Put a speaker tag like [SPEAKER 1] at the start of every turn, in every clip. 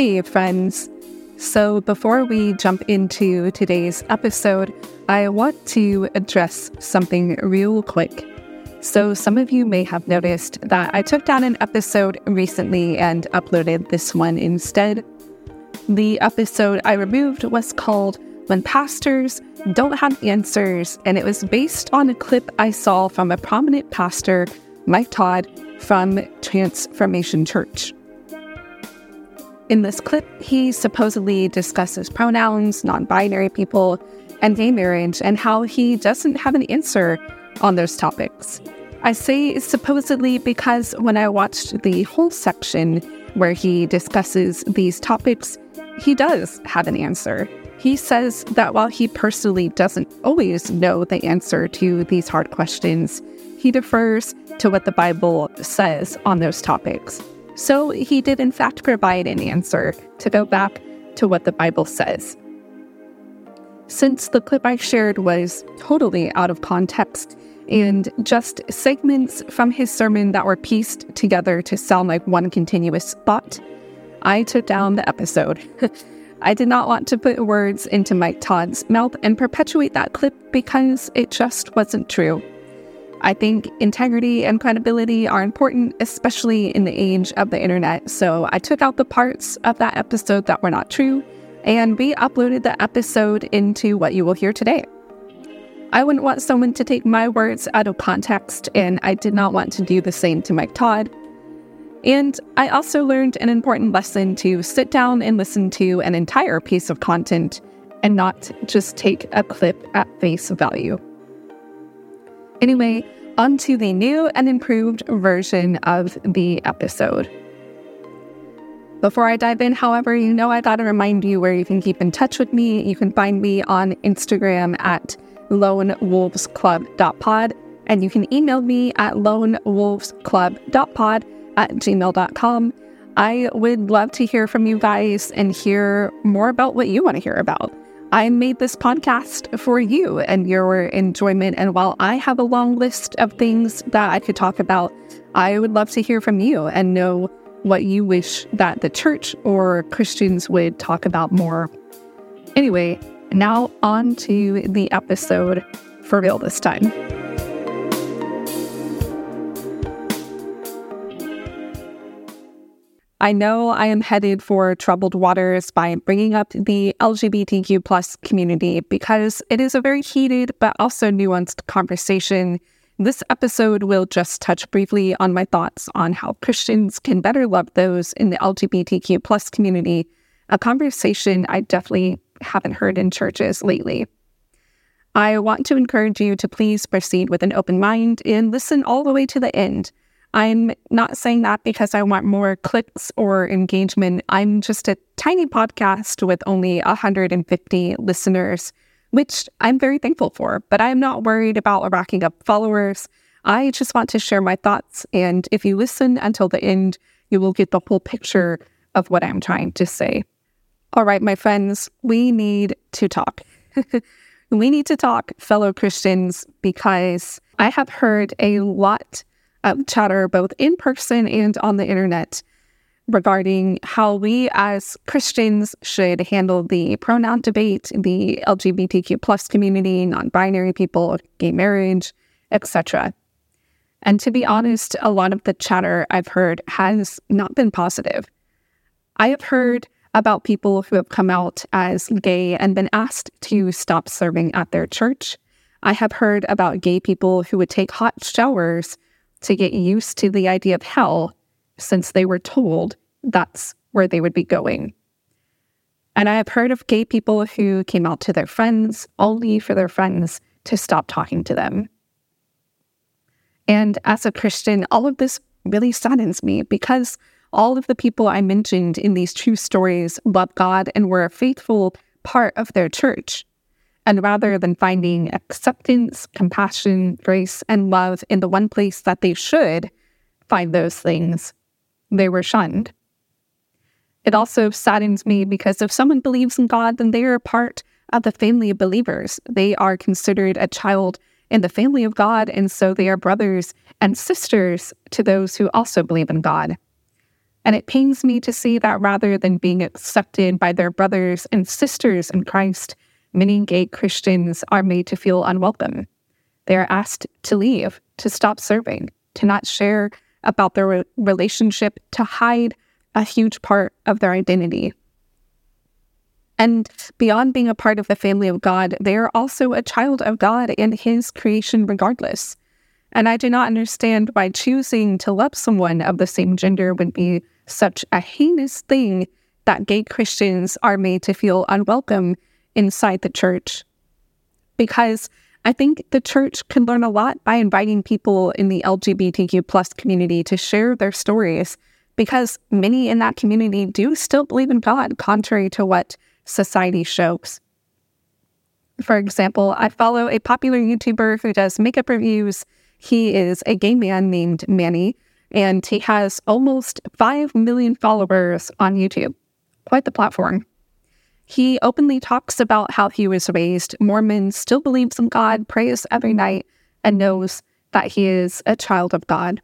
[SPEAKER 1] Hey, friends. So, before we jump into today's episode, I want to address something real quick. So, some of you may have noticed that I took down an episode recently and uploaded this one instead. The episode I removed was called When Pastors Don't Have Answers, and it was based on a clip I saw from a prominent pastor, Mike Todd, from Transformation Church. In this clip, he supposedly discusses pronouns, non binary people, and gay marriage, and how he doesn't have an answer on those topics. I say supposedly because when I watched the whole section where he discusses these topics, he does have an answer. He says that while he personally doesn't always know the answer to these hard questions, he defers to what the Bible says on those topics. So he did, in fact, provide an answer to go back to what the Bible says. Since the clip I shared was totally out of context, and just segments from his sermon that were pieced together to sound like one continuous thought, I took down the episode. I did not want to put words into Mike Todd's mouth and perpetuate that clip because it just wasn't true. I think integrity and credibility are important, especially in the age of the internet. So I took out the parts of that episode that were not true and we uploaded the episode into what you will hear today. I wouldn't want someone to take my words out of context, and I did not want to do the same to Mike Todd. And I also learned an important lesson to sit down and listen to an entire piece of content and not just take a clip at face value. Anyway, on to the new and improved version of the episode. Before I dive in, however, you know I gotta remind you where you can keep in touch with me. You can find me on Instagram at lonewolvesclub.pod. And you can email me at lonewolvesclub.pod at gmail.com. I would love to hear from you guys and hear more about what you want to hear about. I made this podcast for you and your enjoyment. And while I have a long list of things that I could talk about, I would love to hear from you and know what you wish that the church or Christians would talk about more. Anyway, now, on to the episode for real this time. I know I am headed for troubled waters by bringing up the LGBTQ plus community because it is a very heated but also nuanced conversation. This episode will just touch briefly on my thoughts on how Christians can better love those in the LGBTQ plus community, a conversation I definitely haven't heard in churches lately. I want to encourage you to please proceed with an open mind and listen all the way to the end. I'm not saying that because I want more clicks or engagement. I'm just a tiny podcast with only 150 listeners, which I'm very thankful for, but I'm not worried about racking up followers. I just want to share my thoughts. And if you listen until the end, you will get the whole picture of what I'm trying to say. All right, my friends, we need to talk. we need to talk, fellow Christians, because I have heard a lot of chatter, both in person and on the internet, regarding how we as Christians should handle the pronoun debate, the LGBTQ plus community, non-binary people, gay marriage, etc. And to be honest, a lot of the chatter I've heard has not been positive. I have heard about people who have come out as gay and been asked to stop serving at their church. I have heard about gay people who would take hot showers to get used to the idea of hell since they were told that's where they would be going. And I have heard of gay people who came out to their friends only for their friends to stop talking to them. And as a Christian, all of this really saddens me because all of the people I mentioned in these true stories love God and were a faithful part of their church. And rather than finding acceptance, compassion, grace, and love in the one place that they should find those things, they were shunned. It also saddens me because if someone believes in God, then they are part of the family of believers. They are considered a child in the family of God, and so they are brothers and sisters to those who also believe in God. And it pains me to see that rather than being accepted by their brothers and sisters in Christ, many gay Christians are made to feel unwelcome. They are asked to leave, to stop serving, to not share about their re- relationship, to hide a huge part of their identity. And beyond being a part of the family of God, they are also a child of God in His creation, regardless. And I do not understand why choosing to love someone of the same gender would be such a heinous thing that gay Christians are made to feel unwelcome inside the church. Because I think the church can learn a lot by inviting people in the LGBTQ plus community to share their stories, because many in that community do still believe in God, contrary to what society shows. For example, I follow a popular YouTuber who does makeup reviews he is a gay man named Manny, and he has almost 5 million followers on YouTube. Quite the platform. He openly talks about how he was raised Mormon, still believes in God, prays every night, and knows that he is a child of God.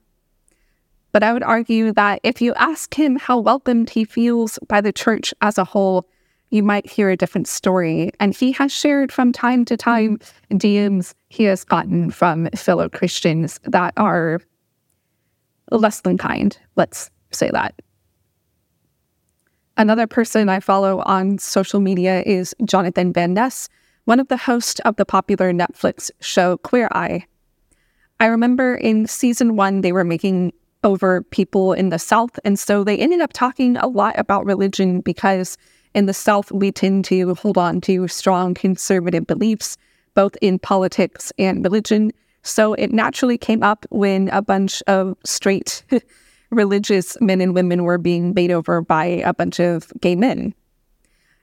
[SPEAKER 1] But I would argue that if you ask him how welcomed he feels by the church as a whole, you might hear a different story. And he has shared from time to time DMs he has gotten from fellow Christians that are less than kind. Let's say that. Another person I follow on social media is Jonathan Van Ness, one of the hosts of the popular Netflix show Queer Eye. I remember in season one, they were making over people in the South. And so they ended up talking a lot about religion because in the South, we tend to hold on to strong conservative beliefs, both in politics and religion. So it naturally came up when a bunch of straight religious men and women were being made over by a bunch of gay men.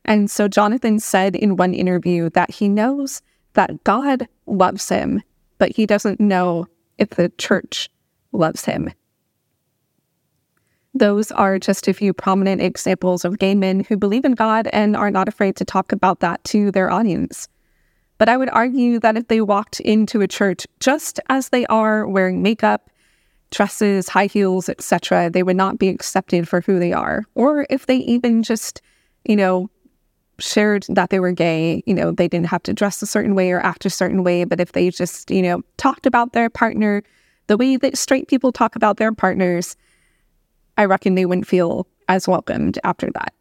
[SPEAKER 1] And so Jonathan said in one interview that he knows that God loves him, but he doesn't know if the church loves him. Those are just a few prominent examples of gay men who believe in God and are not afraid to talk about that to their audience. But I would argue that if they walked into a church just as they are, wearing makeup, dresses, high heels, etc., they would not be accepted for who they are. Or if they even just, you know, shared that they were gay, you know, they didn't have to dress a certain way or act a certain way, but if they just, you know, talked about their partner the way that straight people talk about their partners, I reckon they wouldn't feel as welcomed after that.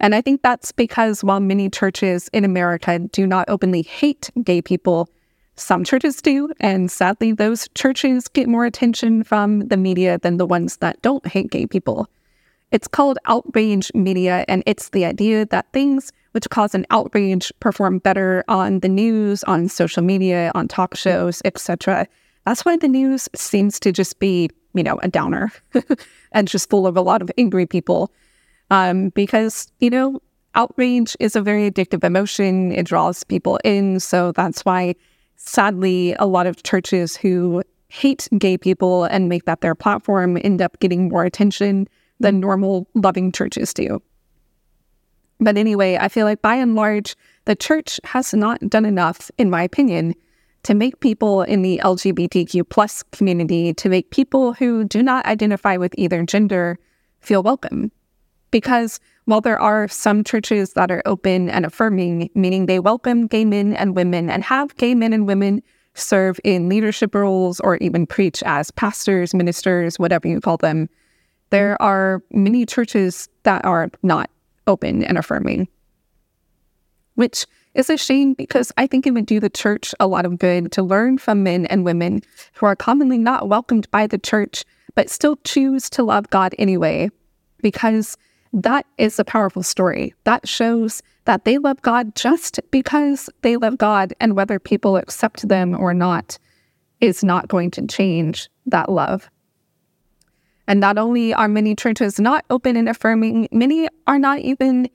[SPEAKER 1] And I think that's because while many churches in America do not openly hate gay people, some churches do. And sadly, those churches get more attention from the media than the ones that don't hate gay people. It's called outrage media, and it's the idea that things which cause an outrage perform better on the news, on social media, on talk shows, etc. That's why the news seems to just be you know, a downer and just full of a lot of angry people. Um, because, you know, outrage is a very addictive emotion. It draws people in. So that's why, sadly, a lot of churches who hate gay people and make that their platform end up getting more attention than normal loving churches do. But anyway, I feel like by and large, the church has not done enough, in my opinion, to make people in the LGBTQ plus community, to make people who do not identify with either gender feel welcome. Because while there are some churches that are open and affirming, meaning they welcome gay men and women and have gay men and women serve in leadership roles or even preach as pastors, ministers, whatever you call them, there mm-hmm. are many churches that are not open and affirming, which is a shame because I think it would do the church a lot of good to learn from men and women who are commonly not welcomed by the church, but still choose to love God anyway, because that is a powerful story. That shows that they love God just because they love God, and whether people accept them or not is not going to change that love. And not only are many churches not open and affirming, many are not even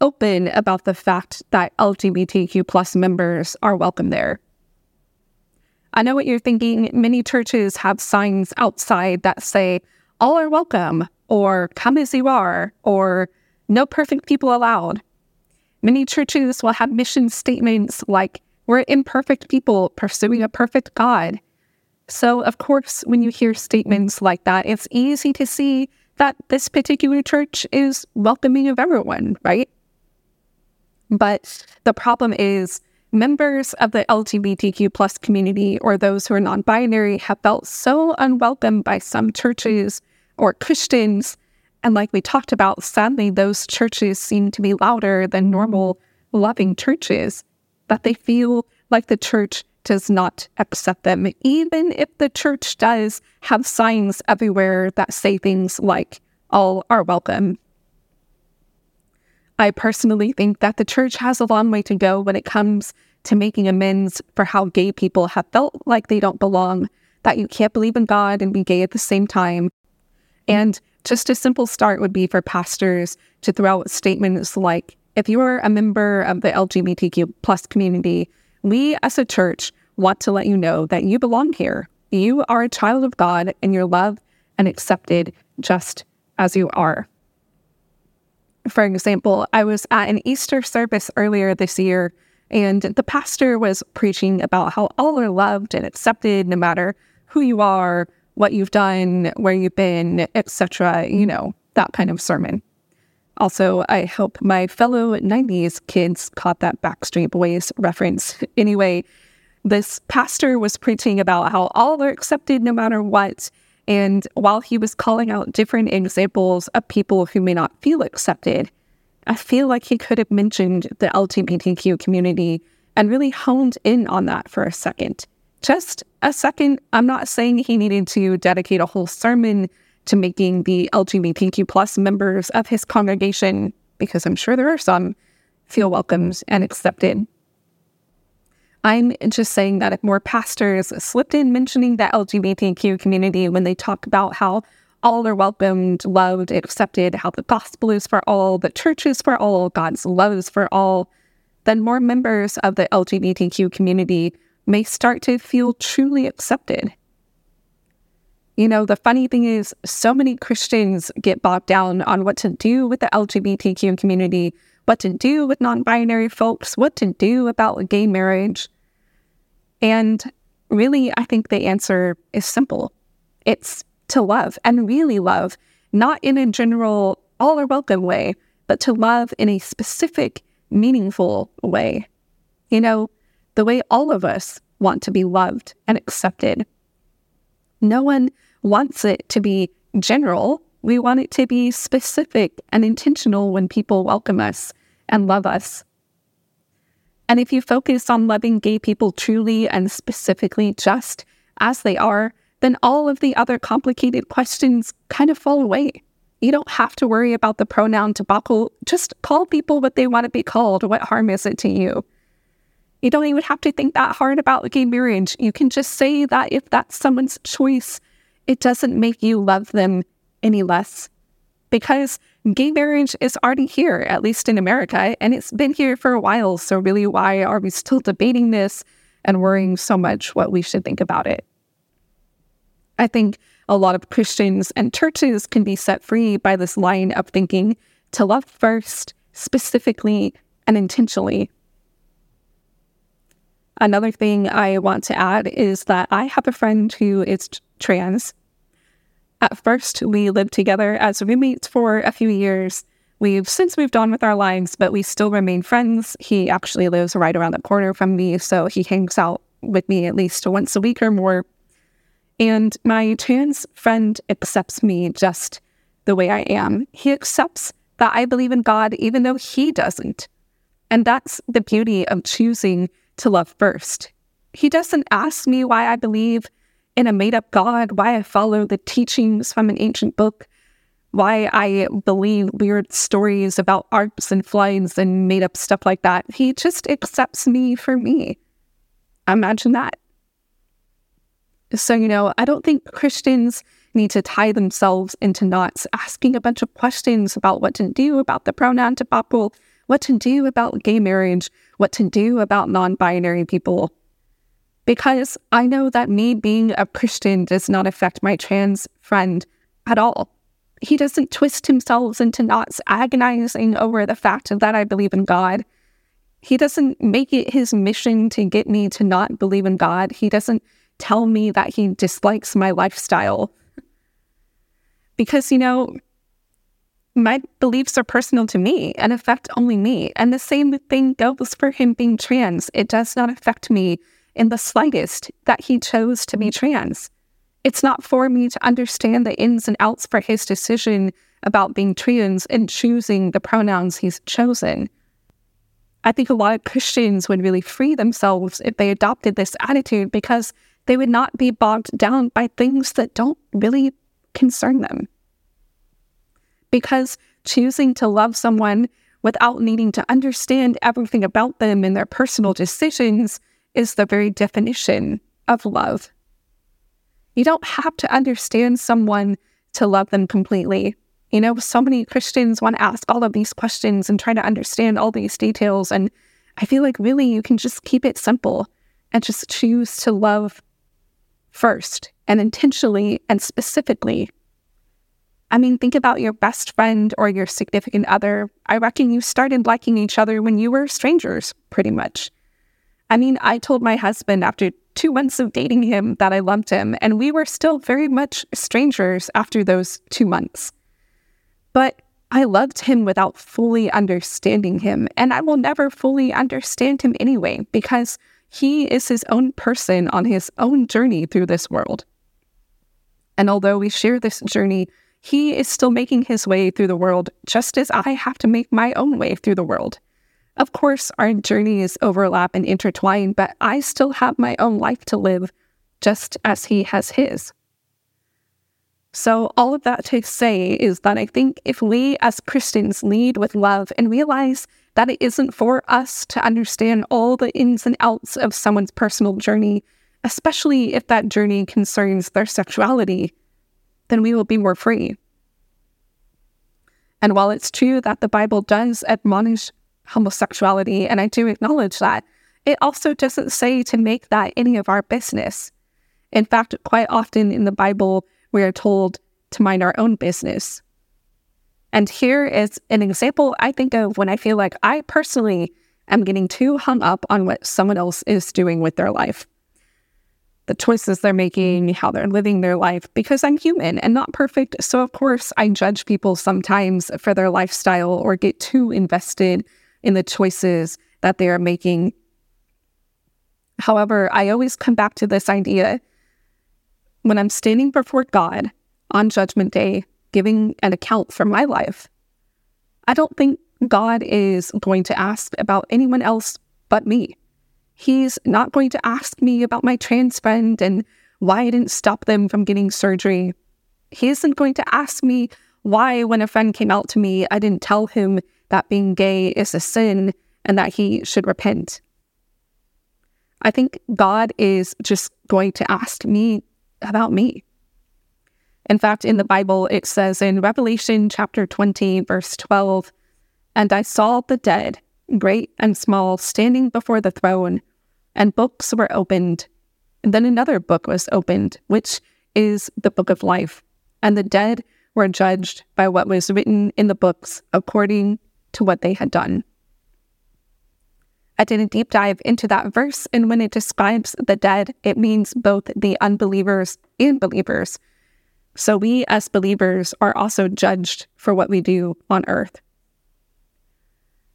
[SPEAKER 1] open about the fact that LGBTQ plus members are welcome there. I know what you're thinking. Many churches have signs outside that say, all are welcome, or come as you are, or no perfect people allowed. Many churches will have mission statements like, we're imperfect people pursuing a perfect God. So, of course, when you hear statements like that, it's easy to see that this particular church is welcoming of everyone, right? But the problem is members of the LGBTQ plus community or those who are non-binary have felt so unwelcome by some churches or Christians. And like we talked about, sadly, those churches seem to be louder than normal loving churches, that they feel like the church does not accept them, even if the church does have signs everywhere that say things like, all are welcome. I personally think that the church has a long way to go when it comes to making amends for how gay people have felt like they don't belong, that you can't believe in God and be gay at the same time. And just a simple start would be for pastors to throw out statements like, if you are a member of the LGBTQ plus community, we as a church want to let you know that you belong here. You are a child of God and you're loved and accepted just as you are. For example, I was at an Easter service earlier this year, and the pastor was preaching about how all are loved and accepted no matter who you are, what you've done, where you've been, etc. You know, that kind of sermon. Also, I hope my fellow 90s kids caught that Backstreet Boys reference. Anyway, this pastor was preaching about how all are accepted no matter what. And while he was calling out different examples of people who may not feel accepted, I feel like he could have mentioned the LGBTQ community and really honed in on that for a second. Just a second. I'm not saying he needed to dedicate a whole sermon to making the LGBTQ plus members of his congregation, because I'm sure there are some, feel welcomed and accepted. I'm just saying that if more pastors slipped in mentioning the LGBTQ community when they talk about how all are welcomed, loved, accepted, how the gospel is for all, the church is for all, God's love is for all, then more members of the LGBTQ community may start to feel truly accepted. You know, the funny thing is, so many Christians get bogged down on what to do with the LGBTQ community what to do with non binary folks, what to do about gay marriage. And really, I think the answer is simple it's to love and really love, not in a general, all are welcome way, but to love in a specific, meaningful way. You know, the way all of us want to be loved and accepted. No one wants it to be general. We want it to be specific and intentional when people welcome us and love us. And if you focus on loving gay people truly and specifically just as they are, then all of the other complicated questions kind of fall away. You don't have to worry about the pronoun debacle. Just call people what they want to be called. What harm is it to you? You don't even have to think that hard about gay marriage. You can just say that if that's someone's choice, it doesn't make you love them any less. Because gay marriage is already here, at least in America, and it's been here for a while. So, really, why are we still debating this and worrying so much what we should think about it? I think a lot of Christians and churches can be set free by this line of thinking to love first, specifically and intentionally. Another thing I want to add is that I have a friend who is trans at first, we lived together as roommates for a few years. We've since moved on with our lives, but we still remain friends. He actually lives right around the corner from me, so he hangs out with me at least once a week or more. And my trans friend accepts me just the way I am. He accepts that I believe in God, even though he doesn't. And that's the beauty of choosing to love first. He doesn't ask me why I believe in a made up God, why I follow the teachings from an ancient book, why I believe weird stories about arks and flights and made up stuff like that. He just accepts me for me. Imagine that. So, you know, I don't think Christians need to tie themselves into knots asking a bunch of questions about what to do about the pronoun debacle, what to do about gay marriage, what to do about non binary people because I know that me being a Christian does not affect my trans friend at all. He doesn't twist himself into knots agonizing over the fact that I believe in God. He doesn't make it his mission to get me to not believe in God. He doesn't tell me that he dislikes my lifestyle. Because, you know, my beliefs are personal to me and affect only me. And the same thing goes for him being trans. It does not affect me in the slightest that he chose to be trans. It's not for me to understand the ins and outs for his decision about being trans and choosing the pronouns he's chosen. I think a lot of Christians would really free themselves if they adopted this attitude because they would not be bogged down by things that don't really concern them. Because choosing to love someone without needing to understand everything about them and their personal decisions is the very definition of love. You don't have to understand someone to love them completely. You know, so many Christians want to ask all of these questions and try to understand all these details. And I feel like really you can just keep it simple and just choose to love first and intentionally and specifically. I mean, think about your best friend or your significant other. I reckon you started liking each other when you were strangers, pretty much. I mean, I told my husband after two months of dating him that I loved him, and we were still very much strangers after those two months. But I loved him without fully understanding him, and I will never fully understand him anyway, because he is his own person on his own journey through this world. And although we share this journey, he is still making his way through the world just as I have to make my own way through the world. Of course, our journeys overlap and intertwine, but I still have my own life to live, just as he has his. So, all of that to say is that I think if we as Christians lead with love and realize that it isn't for us to understand all the ins and outs of someone's personal journey, especially if that journey concerns their sexuality, then we will be more free. And while it's true that the Bible does admonish homosexuality, and I do acknowledge that, it also doesn't say to make that any of our business. In fact, quite often in the Bible, we are told to mind our own business. And here is an example I think of when I feel like I personally am getting too hung up on what someone else is doing with their life. The choices they're making, how they're living their life, because I'm human and not perfect. So, of course, I judge people sometimes for their lifestyle or get too invested in the choices that they are making. However, I always come back to this idea when I'm standing before God on Judgment Day, giving an account for my life. I don't think God is going to ask about anyone else but me. He's not going to ask me about my trans friend and why I didn't stop them from getting surgery. He isn't going to ask me why, when a friend came out to me, I didn't tell him that being gay is a sin and that he should repent. I think God is just going to ask me about me. In fact, in the Bible, it says in Revelation chapter 20, verse 12, And I saw the dead, great and small, standing before the throne, and books were opened. And then another book was opened, which is the book of life. And the dead were judged by what was written in the books according to what they had done. I did a deep dive into that verse, and when it describes the dead, it means both the unbelievers and believers. So we as believers are also judged for what we do on earth.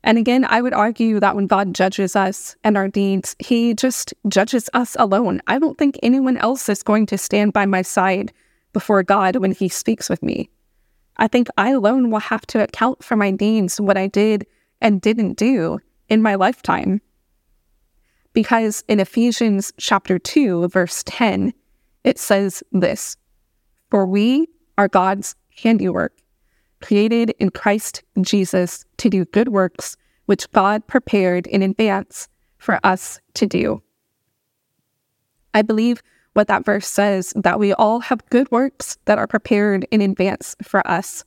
[SPEAKER 1] And again, I would argue that when God judges us and our deeds, He just judges us alone. I don't think anyone else is going to stand by my side before God when He speaks with me. I think I alone will have to account for my deeds, what I did and didn't do in my lifetime. Because in Ephesians chapter 2, verse 10, it says this For we are God's handiwork, created in Christ Jesus to do good works, which God prepared in advance for us to do. I believe what that verse says that we all have good works that are prepared in advance for us.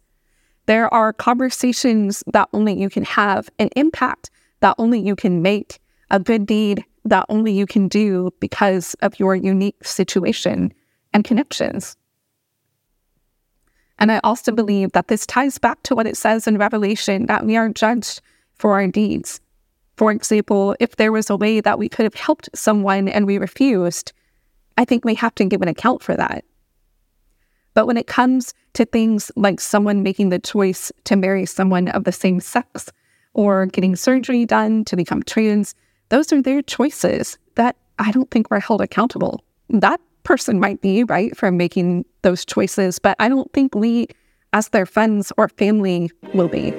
[SPEAKER 1] There are conversations that only you can have, an impact that only you can make, a good deed that only you can do because of your unique situation and connections. And I also believe that this ties back to what it says in Revelation that we are judged for our deeds. For example, if there was a way that we could have helped someone and we refused, I think we have to give an account for that. But when it comes to things like someone making the choice to marry someone of the same sex or getting surgery done to become trans, those are their choices that I don't think we're held accountable. That person might be, right, for making those choices, but I don't think we, as their friends or family, will be.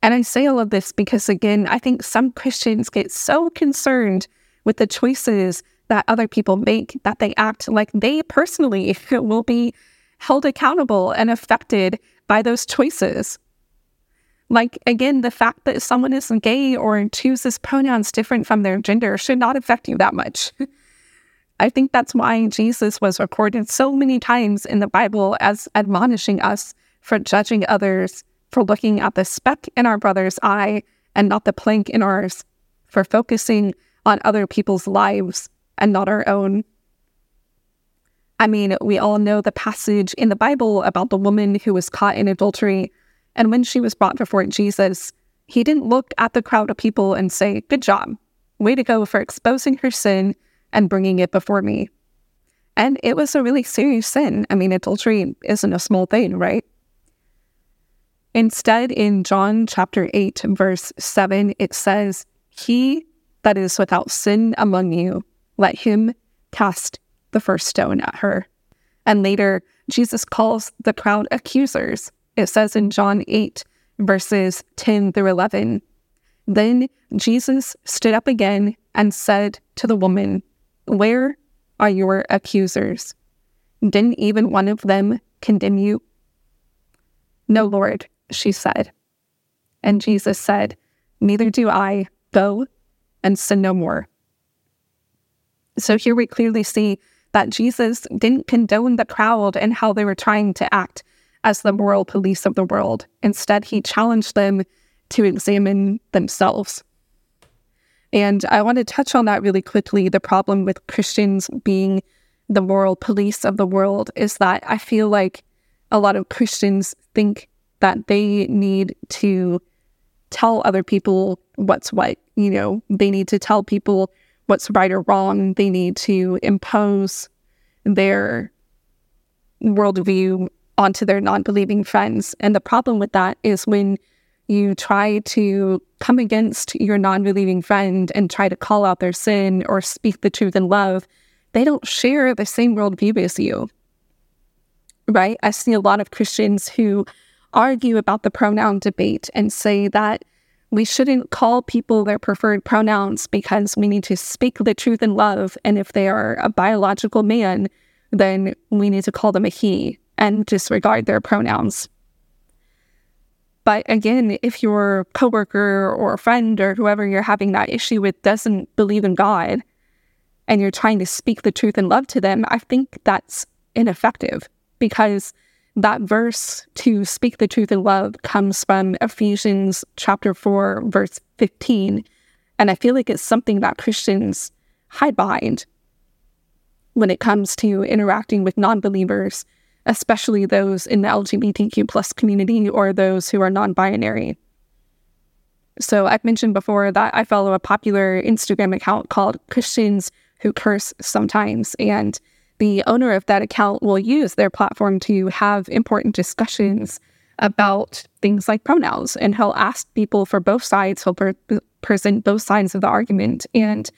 [SPEAKER 1] And I say all of this because, again, I think some Christians get so concerned with the choices that other people make that they act like they personally will be held accountable and affected by those choices. Like, again, the fact that someone is gay or chooses pronouns different from their gender should not affect you that much. I think that's why Jesus was recorded so many times in the Bible as admonishing us for judging others for looking at the speck in our brother's eye and not the plank in ours, for focusing on other people's lives and not our own. I mean, we all know the passage in the Bible about the woman who was caught in adultery. And when she was brought before Jesus, he didn't look at the crowd of people and say, Good job. Way to go for exposing her sin and bringing it before me. And it was a really serious sin. I mean, adultery isn't a small thing, right? Instead, in John chapter 8, verse 7, it says, He that is without sin among you, let him cast the first stone at her. And later, Jesus calls the crowd accusers. It says in John 8, verses 10 through 11, Then Jesus stood up again and said to the woman, Where are your accusers? Didn't even one of them condemn you? No, Lord, she said. And Jesus said, Neither do I. Go and sin no more. So here we clearly see that Jesus didn't condone the crowd and how they were trying to act as the moral police of the world. Instead, he challenged them to examine themselves. And I want to touch on that really quickly. The problem with Christians being the moral police of the world is that I feel like a lot of Christians think that they need to tell other people what's what. You know, they need to tell people what's right or wrong. They need to impose their worldview onto their non believing friends. And the problem with that is when you try to come against your non believing friend and try to call out their sin or speak the truth in love, they don't share the same worldview as you. Right? I see a lot of Christians who argue about the pronoun debate and say that we shouldn't call people their preferred pronouns because we need to speak the truth in love. And if they are a biological man, then we need to call them a he and disregard their pronouns. But again, if your coworker or friend or whoever you're having that issue with doesn't believe in God and you're trying to speak the truth in love to them, I think that's ineffective because that verse to speak the truth in love comes from Ephesians chapter 4, verse 15. And I feel like it's something that Christians hide behind when it comes to interacting with non believers, especially those in the LGBTQ plus community or those who are non binary. So I've mentioned before that I follow a popular Instagram account called Christians Who Curse Sometimes. And the owner of that account will use their platform to have important discussions about things like pronouns. And he'll ask people for both sides. He'll per- present both sides of the argument. And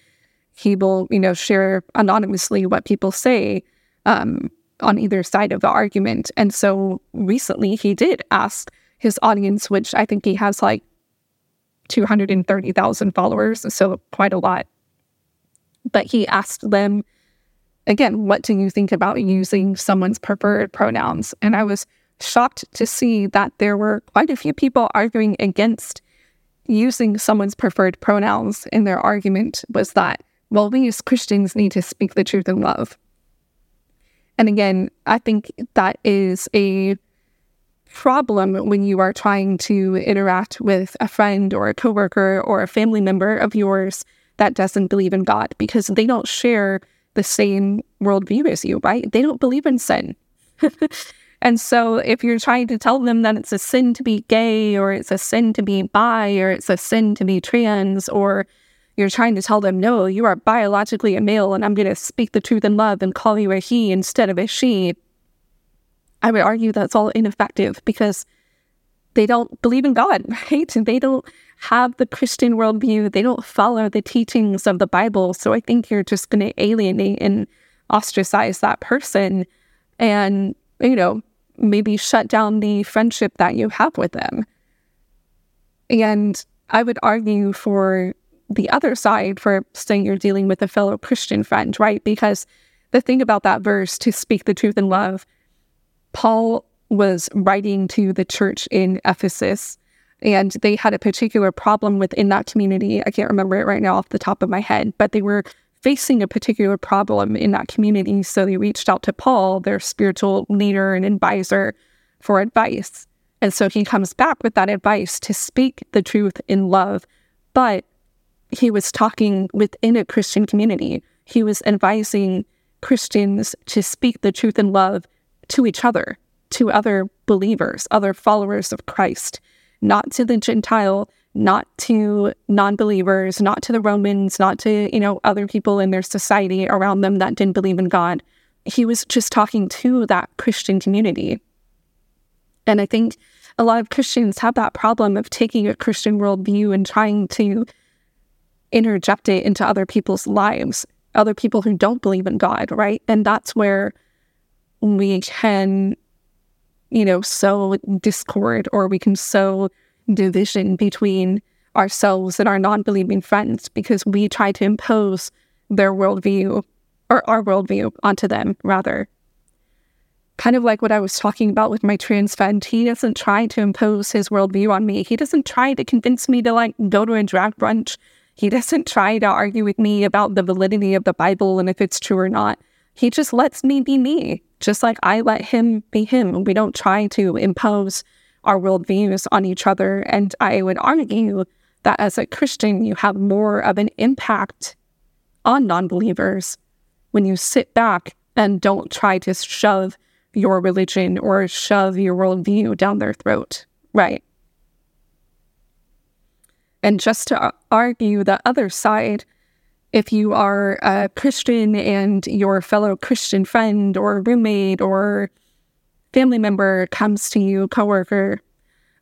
[SPEAKER 1] he will, you know, share anonymously what people say um, on either side of the argument. And so recently he did ask his audience, which I think he has like 230,000 followers, so quite a lot. But he asked them again, what do you think about using someone's preferred pronouns? And I was shocked to see that there were quite a few people arguing against using someone's preferred pronouns. And their argument was that, well, we as Christians need to speak the truth in love. And again, I think that is a problem when you are trying to interact with a friend or a coworker or a family member of yours that doesn't believe in God because they don't share the same worldview as you, right? They don't believe in sin. And so if you're trying to tell them that it's a sin to be gay or it's a sin to be bi or it's a sin to be trans or you're trying to tell them, no, you are biologically a male and I'm going to speak the truth in love and call you a he instead of a she. I would argue that's all ineffective because they don't believe in God, right? They don't have the Christian worldview. They don't follow the teachings of the Bible. So I think you're just going to alienate and ostracize that person and, you know, maybe shut down the friendship that you have with them. And I would argue for the other side for saying you're dealing with a fellow Christian friend, right? Because the thing about that verse, to speak the truth in love, Paul was writing to the church in Ephesus, and they had a particular problem within that community. I can't remember it right now off the top of my head, but they were facing a particular problem in that community. So they reached out to Paul, their spiritual leader and advisor, for advice. And so he comes back with that advice to speak the truth in love, but he was talking within a Christian community. He was advising Christians to speak the truth in love to each other, to other believers, other followers of Christ, not to the Gentile, not to non-believers, not to the Romans, not to, you know, other people in their society around them that didn't believe in God. He was just talking to that Christian community. And I think a lot of Christians have that problem of taking a Christian worldview and trying to interject it into other people's lives, other people who don't believe in God, right? And that's where we can, you know, sow discord or we can sow division between ourselves and our non believing friends because we try to impose their worldview or our worldview onto them, rather. Kind of like what I was talking about with my trans friend, he doesn't try to impose his worldview on me. He doesn't try to convince me to like go to a drag brunch he doesn't try to argue with me about the validity of the Bible and if it's true or not. He just lets me be me, just like I let him be him. We don't try to impose our worldviews on each other. And I would argue that as a Christian, you have more of an impact on non believers when you sit back and don't try to shove your religion or shove your worldview down their throat, right? And just to argue the other side, if you are a Christian and your fellow Christian friend or roommate or family member comes to you, coworker,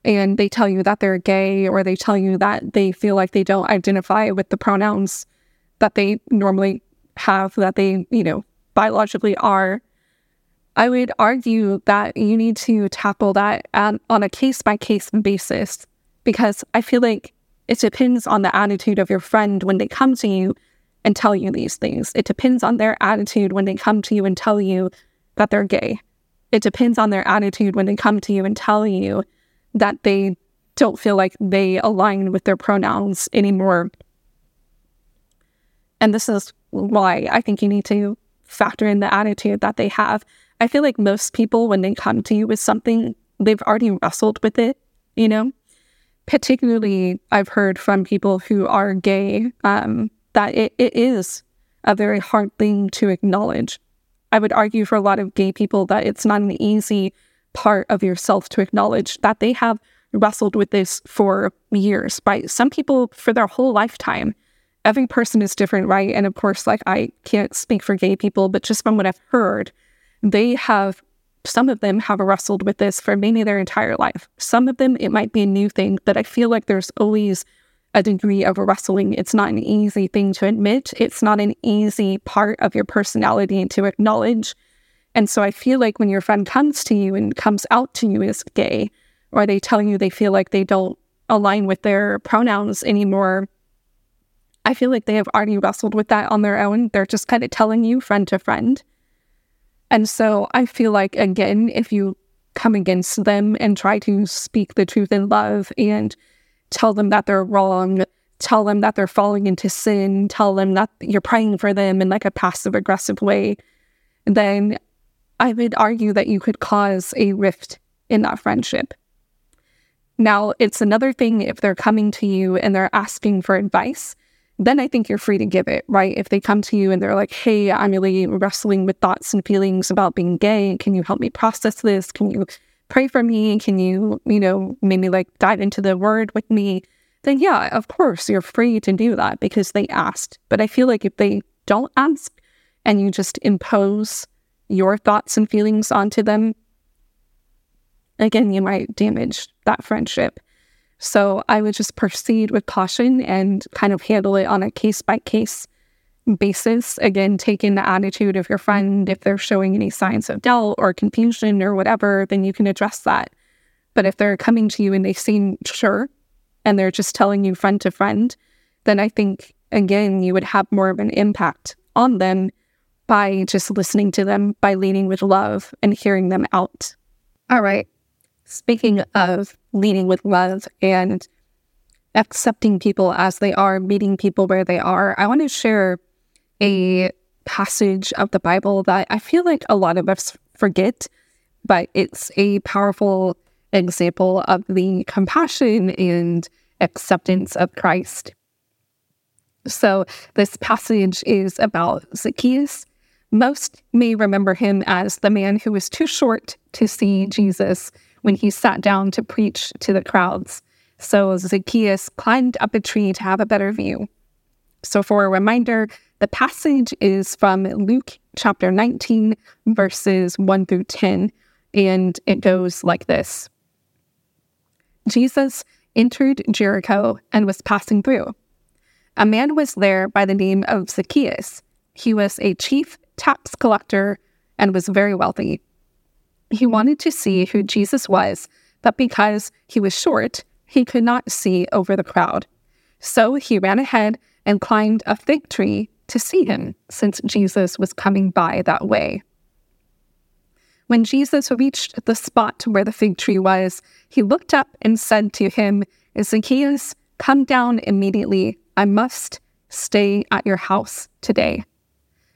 [SPEAKER 1] and they tell you that they're gay or they tell you that they feel like they don't identify with the pronouns that they normally have, that they, you know, biologically are, I would argue that you need to tackle that on a case by case basis because I feel like it depends on the attitude of your friend when they come to you and tell you these things. It depends on their attitude when they come to you and tell you that they're gay. It depends on their attitude when they come to you and tell you that they don't feel like they align with their pronouns anymore. And this is why I think you need to factor in the attitude that they have. I feel like most people, when they come to you with something, they've already wrestled with it, you know? Particularly I've heard from people who are gay um, that it, it is a very hard thing to acknowledge. I would argue for a lot of gay people that it's not an easy part of yourself to acknowledge that they have wrestled with this for years, right? Some people for their whole lifetime. Every person is different, right? And of course, like I can't speak for gay people, but just from what I've heard, they have some of them have wrestled with this for maybe their entire life. Some of them, it might be a new thing, but I feel like there's always a degree of wrestling. It's not an easy thing to admit. It's not an easy part of your personality to acknowledge. And so I feel like when your friend comes to you and comes out to you as gay, or they tell you they feel like they don't align with their pronouns anymore, I feel like they have already wrestled with that on their own. They're just kind of telling you friend to friend. And so I feel like, again, if you come against them and try to speak the truth in love and tell them that they're wrong, tell them that they're falling into sin, tell them that you're praying for them in like a passive aggressive way, then I would argue that you could cause a rift in that friendship. Now, it's another thing if they're coming to you and they're asking for advice then I think you're free to give it, right? If they come to you and they're like, hey, I'm really wrestling with thoughts and feelings about being gay. Can you help me process this? Can you pray for me? Can you, you know, maybe like dive into the word with me? Then, yeah, of course, you're free to do that because they asked. But I feel like if they don't ask and you just impose your thoughts and feelings onto them, again, you might damage that friendship. So I would just proceed with caution and kind of handle it on a case by case basis. Again, taking the attitude of your friend. If they're showing any signs of doubt or confusion or whatever, then you can address that. But if they're coming to you and they seem sure and they're just telling you friend to friend, then I think, again, you would have more of an impact on them by just listening to them, by leading with love and hearing them out. All right. Speaking of leading with love and accepting people as they are, meeting people where they are, I want to share a passage of the Bible that I feel like a lot of us forget, but it's a powerful example of the compassion and acceptance of Christ. So, this passage is about Zacchaeus. Most may remember him as the man who was too short to see Jesus when he sat down to preach to the crowds. So Zacchaeus climbed up a tree to have a better view. So, for a reminder, the passage is from Luke chapter 19, verses 1 through 10, and it goes like this Jesus entered Jericho and was passing through. A man was there by the name of Zacchaeus. He was a chief tax collector and was very wealthy. He wanted to see who Jesus was, but because he was short, he could not see over the crowd. So he ran ahead and climbed a fig tree to see him, since Jesus was coming by that way. When Jesus reached the spot where the fig tree was, he looked up and said to him, Zacchaeus, come down immediately. I must stay at your house today.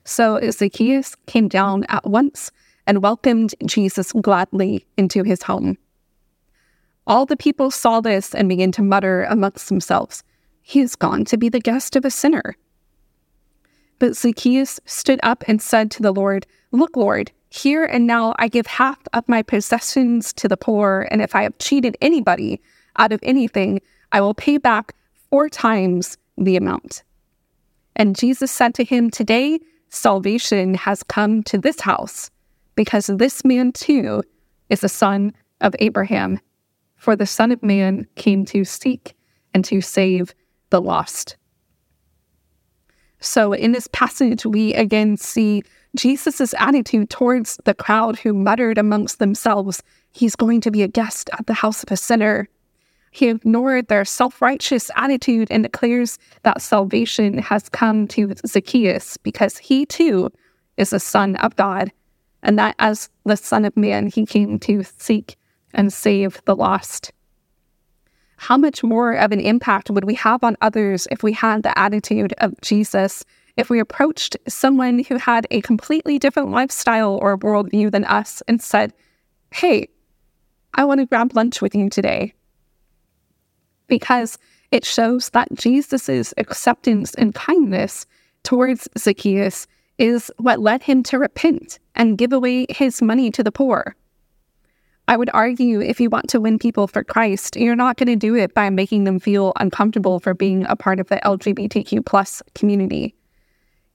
[SPEAKER 1] So Zacchaeus came down at once and welcomed Jesus gladly into his home. All the people saw this and began to mutter amongst themselves, He is gone to be the guest of a sinner. But Zacchaeus stood up and said to the Lord, Look, Lord, here and now I give half of my possessions to the poor, and if I have cheated anybody out of anything, I will pay back four times the amount. And Jesus said to him, Today salvation has come to this house because this man too is a son of Abraham. For the Son of Man came to seek and to save the lost. So, in this passage, we again see Jesus' attitude towards the crowd who muttered amongst themselves, He's going to be a guest at the house of a sinner. He ignored their self righteous attitude and declares that salvation has come to Zacchaeus because he too is a son of God and that as the Son of Man, he came to seek and save the lost. How much more of an impact would we have on others if we had the attitude of Jesus? If we approached someone who had a completely different lifestyle or worldview than us and said, Hey, I want to grab lunch with you today. Because it shows that Jesus' acceptance and kindness towards Zacchaeus is what led him to repent and give away his money to the poor. I would argue if you want to win people for Christ, you're not going to do it by making them feel uncomfortable for being a part of the LGBTQ plus community.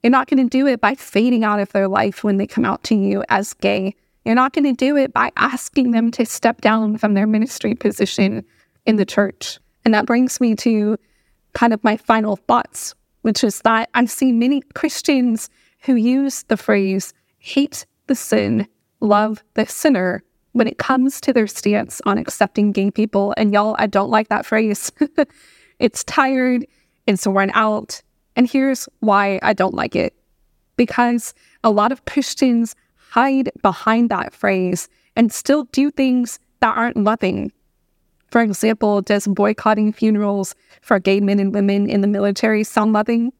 [SPEAKER 1] You're not going to do it by fading out of their life when they come out to you as gay. You're not going to do it by asking them to step down from their ministry position in the church. And that brings me to kind of my final thoughts, which is that I see many Christians who use the phrase hate the sin, love the sinner when it comes to their stance on accepting gay people. And y'all, I don't like that phrase. it's tired, it's worn out. And here's why I don't like it because a lot of Christians hide behind that phrase and still do things that aren't loving. For example, does boycotting funerals for gay men and women in the military sound loving?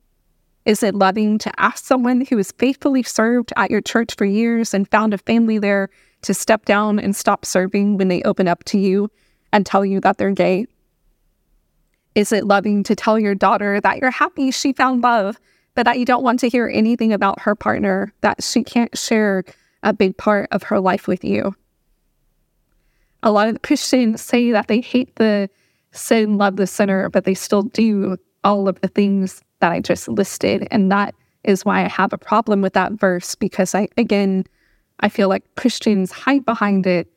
[SPEAKER 1] Is it loving to ask someone who has faithfully served at your church for years and found a family there to step down and stop serving when they open up to you and tell you that they're gay? Is it loving to tell your daughter that you're happy she found love, but that you don't want to hear anything about her partner, that she can't share a big part of her life with you? A lot of Christians say that they hate the sin, love the sinner, but they still do all of the things that I just listed. And that is why I have a problem with that verse because I, again, I feel like Christians hide behind it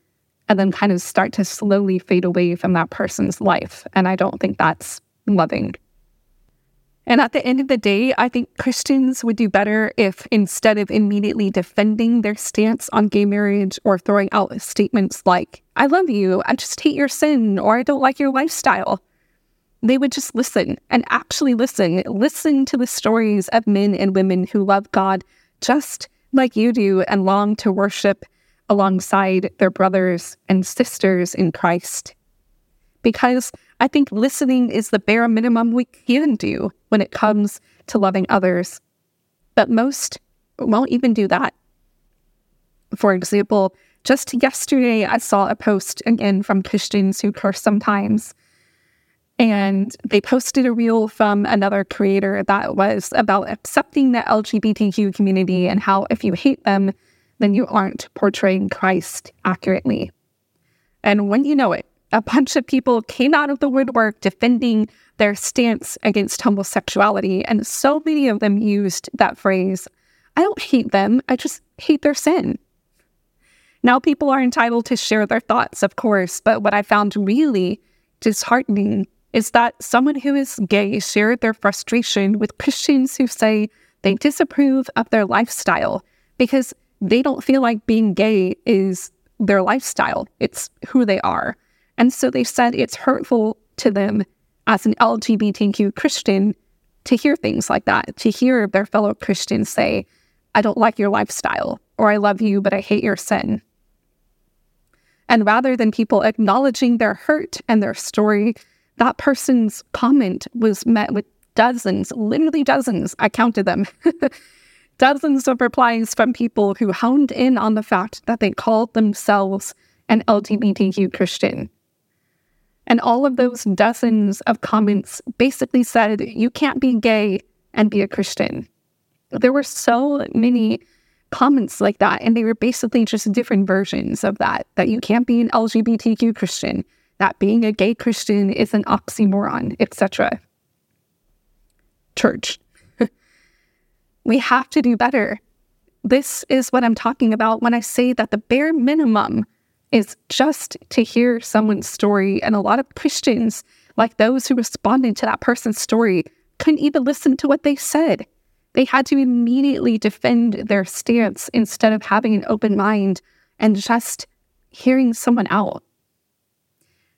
[SPEAKER 1] and then kind of start to slowly fade away from that person's life. And I don't think that's loving. And at the end of the day, I think Christians would do better if instead of immediately defending their stance on gay marriage or throwing out statements like, I love you, I just hate your sin, or I don't like your lifestyle, they would just listen and actually listen. Listen to the stories of men and women who love God just like you do and long to worship alongside their brothers and sisters in Christ. Because I think listening is the bare minimum we can do when it comes to loving others. But most won't even do that. For example, just yesterday, I saw a post again from Christians who curse sometimes. And they posted a reel from another creator that was about accepting the LGBTQ community and how if you hate them, then you aren't portraying Christ accurately. And when you know it, a bunch of people came out of the woodwork defending their stance against homosexuality. And so many of them used that phrase I don't hate them, I just hate their sin. Now, people are entitled to share their thoughts, of course, but what I found really disheartening is that someone who is gay shared their frustration with Christians who say they disapprove of their lifestyle because they don't feel like being gay is their lifestyle, it's who they are. And so they said it's hurtful to them as an LGBTQ Christian to hear things like that, to hear their fellow Christians say, I don't like your lifestyle, or I love you, but I hate your sin. And rather than people acknowledging their hurt and their story, that person's comment was met with dozens, literally dozens, I counted them, dozens of replies from people who honed in on the fact that they called themselves an LGBTQ Christian. And all of those dozens of comments basically said, you can't be gay and be a Christian. There were so many comments like that, and they were basically just different versions of that that you can't be an LGBTQ Christian, that being a gay Christian is an oxymoron, etc. Church. we have to do better. This is what I'm talking about when I say that the bare minimum is just to hear someone's story. And a lot of Christians, like those who responded to that person's story, couldn't even listen to what they said. They had to immediately defend their stance instead of having an open mind and just hearing someone out.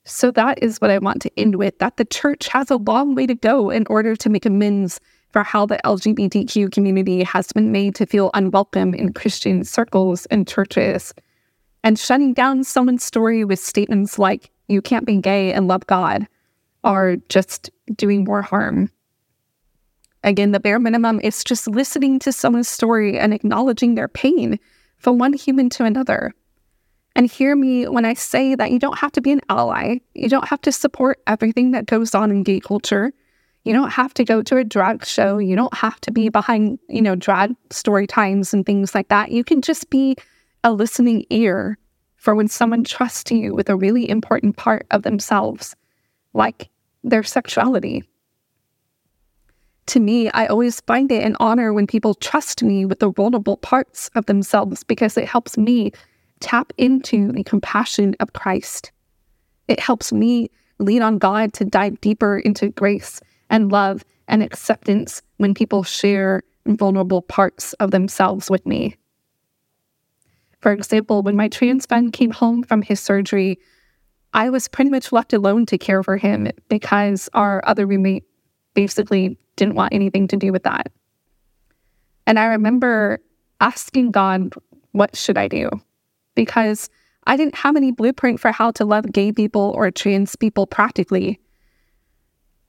[SPEAKER 1] So that is what I want to end with that the church has a long way to go in order to make amends for how the LGBTQ community has been made to feel unwelcome in Christian circles and churches. And shutting down someone's story with statements like, you can't be gay and love God, are just doing more harm. Again, the bare minimum is just listening to someone's story and acknowledging their pain from one human to another. And hear me when I say that you don't have to be an ally. You don't have to support everything that goes on in gay culture. You don't have to go to a drag show. You don't have to be behind, you know, drag story times and things like that. You can just be a listening ear for when someone trusts you with a really important part of themselves, like their sexuality. To me, I always find it an honor when people trust me with the vulnerable parts of themselves because it helps me tap into the compassion of Christ. It helps me lean on God to dive deeper into grace and love and acceptance when people share vulnerable parts of themselves with me. For example, when my trans friend came home from his surgery, I was pretty much left alone to care for him because our other roommate basically didn't want anything to do with that. And I remember asking God, what should I do? Because I didn't have any blueprint for how to love gay people or trans people practically.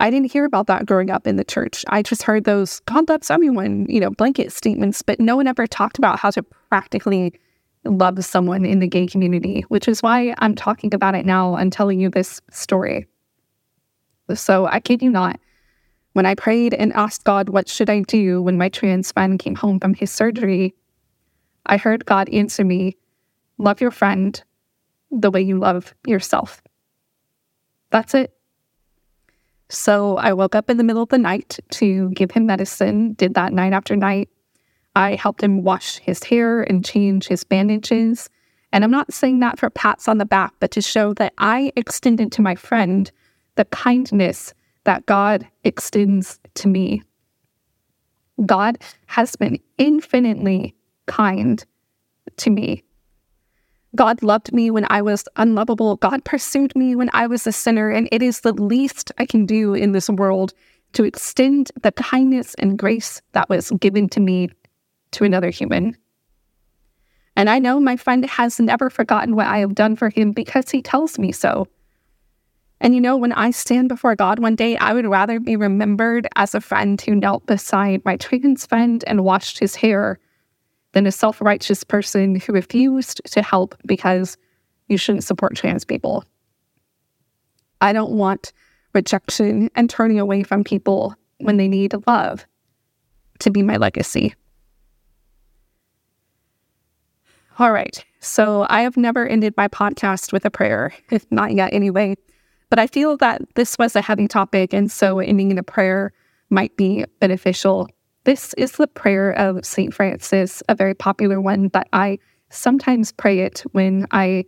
[SPEAKER 1] I didn't hear about that growing up in the church. I just heard those God loves everyone, you know, blanket statements, but no one ever talked about how to practically love someone in the gay community, which is why I'm talking about it now and telling you this story. So I kid you not, when I prayed and asked God, what should I do when my trans friend came home from his surgery, I heard God answer me, love your friend the way you love yourself. That's it. So I woke up in the middle of the night to give him medicine, did that night after night. I helped him wash his hair and change his bandages. And I'm not saying that for pats on the back, but to show that I extended to my friend the kindness that God extends to me. God has been infinitely kind to me. God loved me when I was unlovable. God pursued me when I was a sinner. And it is the least I can do in this world to extend the kindness and grace that was given to me to another human. And I know my friend has never forgotten what I have done for him because he tells me so. And you know, when I stand before God one day, I would rather be remembered as a friend who knelt beside my trans friend and washed his hair than a self righteous person who refused to help because you shouldn't support trans people. I don't want rejection and turning away from people when they need love to be my legacy. All right. So I have never ended my podcast with a prayer, if not yet anyway. But I feel that this was a heavy topic, and so ending in a prayer might be beneficial. This is the prayer of St. Francis, a very popular one, but I sometimes pray it when I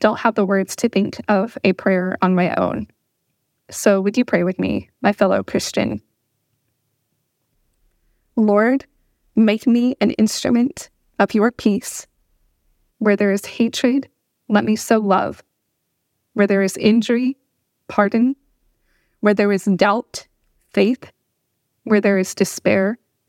[SPEAKER 1] don't have the words to think of a prayer on my own. So, would you pray with me, my fellow Christian? Lord, make me an instrument of your peace. Where there is hatred, let me sow love. Where there is injury, pardon. Where there is doubt, faith. Where there is despair,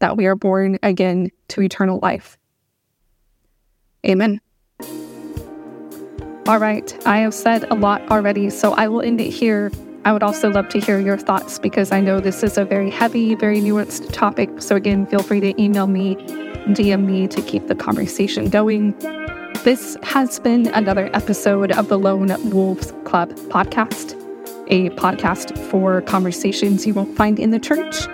[SPEAKER 1] that we are born again to eternal life. Amen. All right, I have said a lot already, so I will end it here. I would also love to hear your thoughts because I know this is a very heavy, very nuanced topic. So, again, feel free to email me, DM me to keep the conversation going. This has been another episode of the Lone Wolves Club podcast, a podcast for conversations you won't find in the church,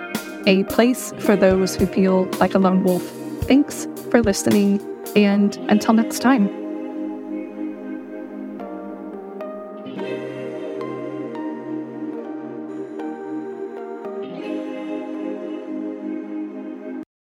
[SPEAKER 1] a place for those who feel like a lone wolf. Thanks for listening, and until next time.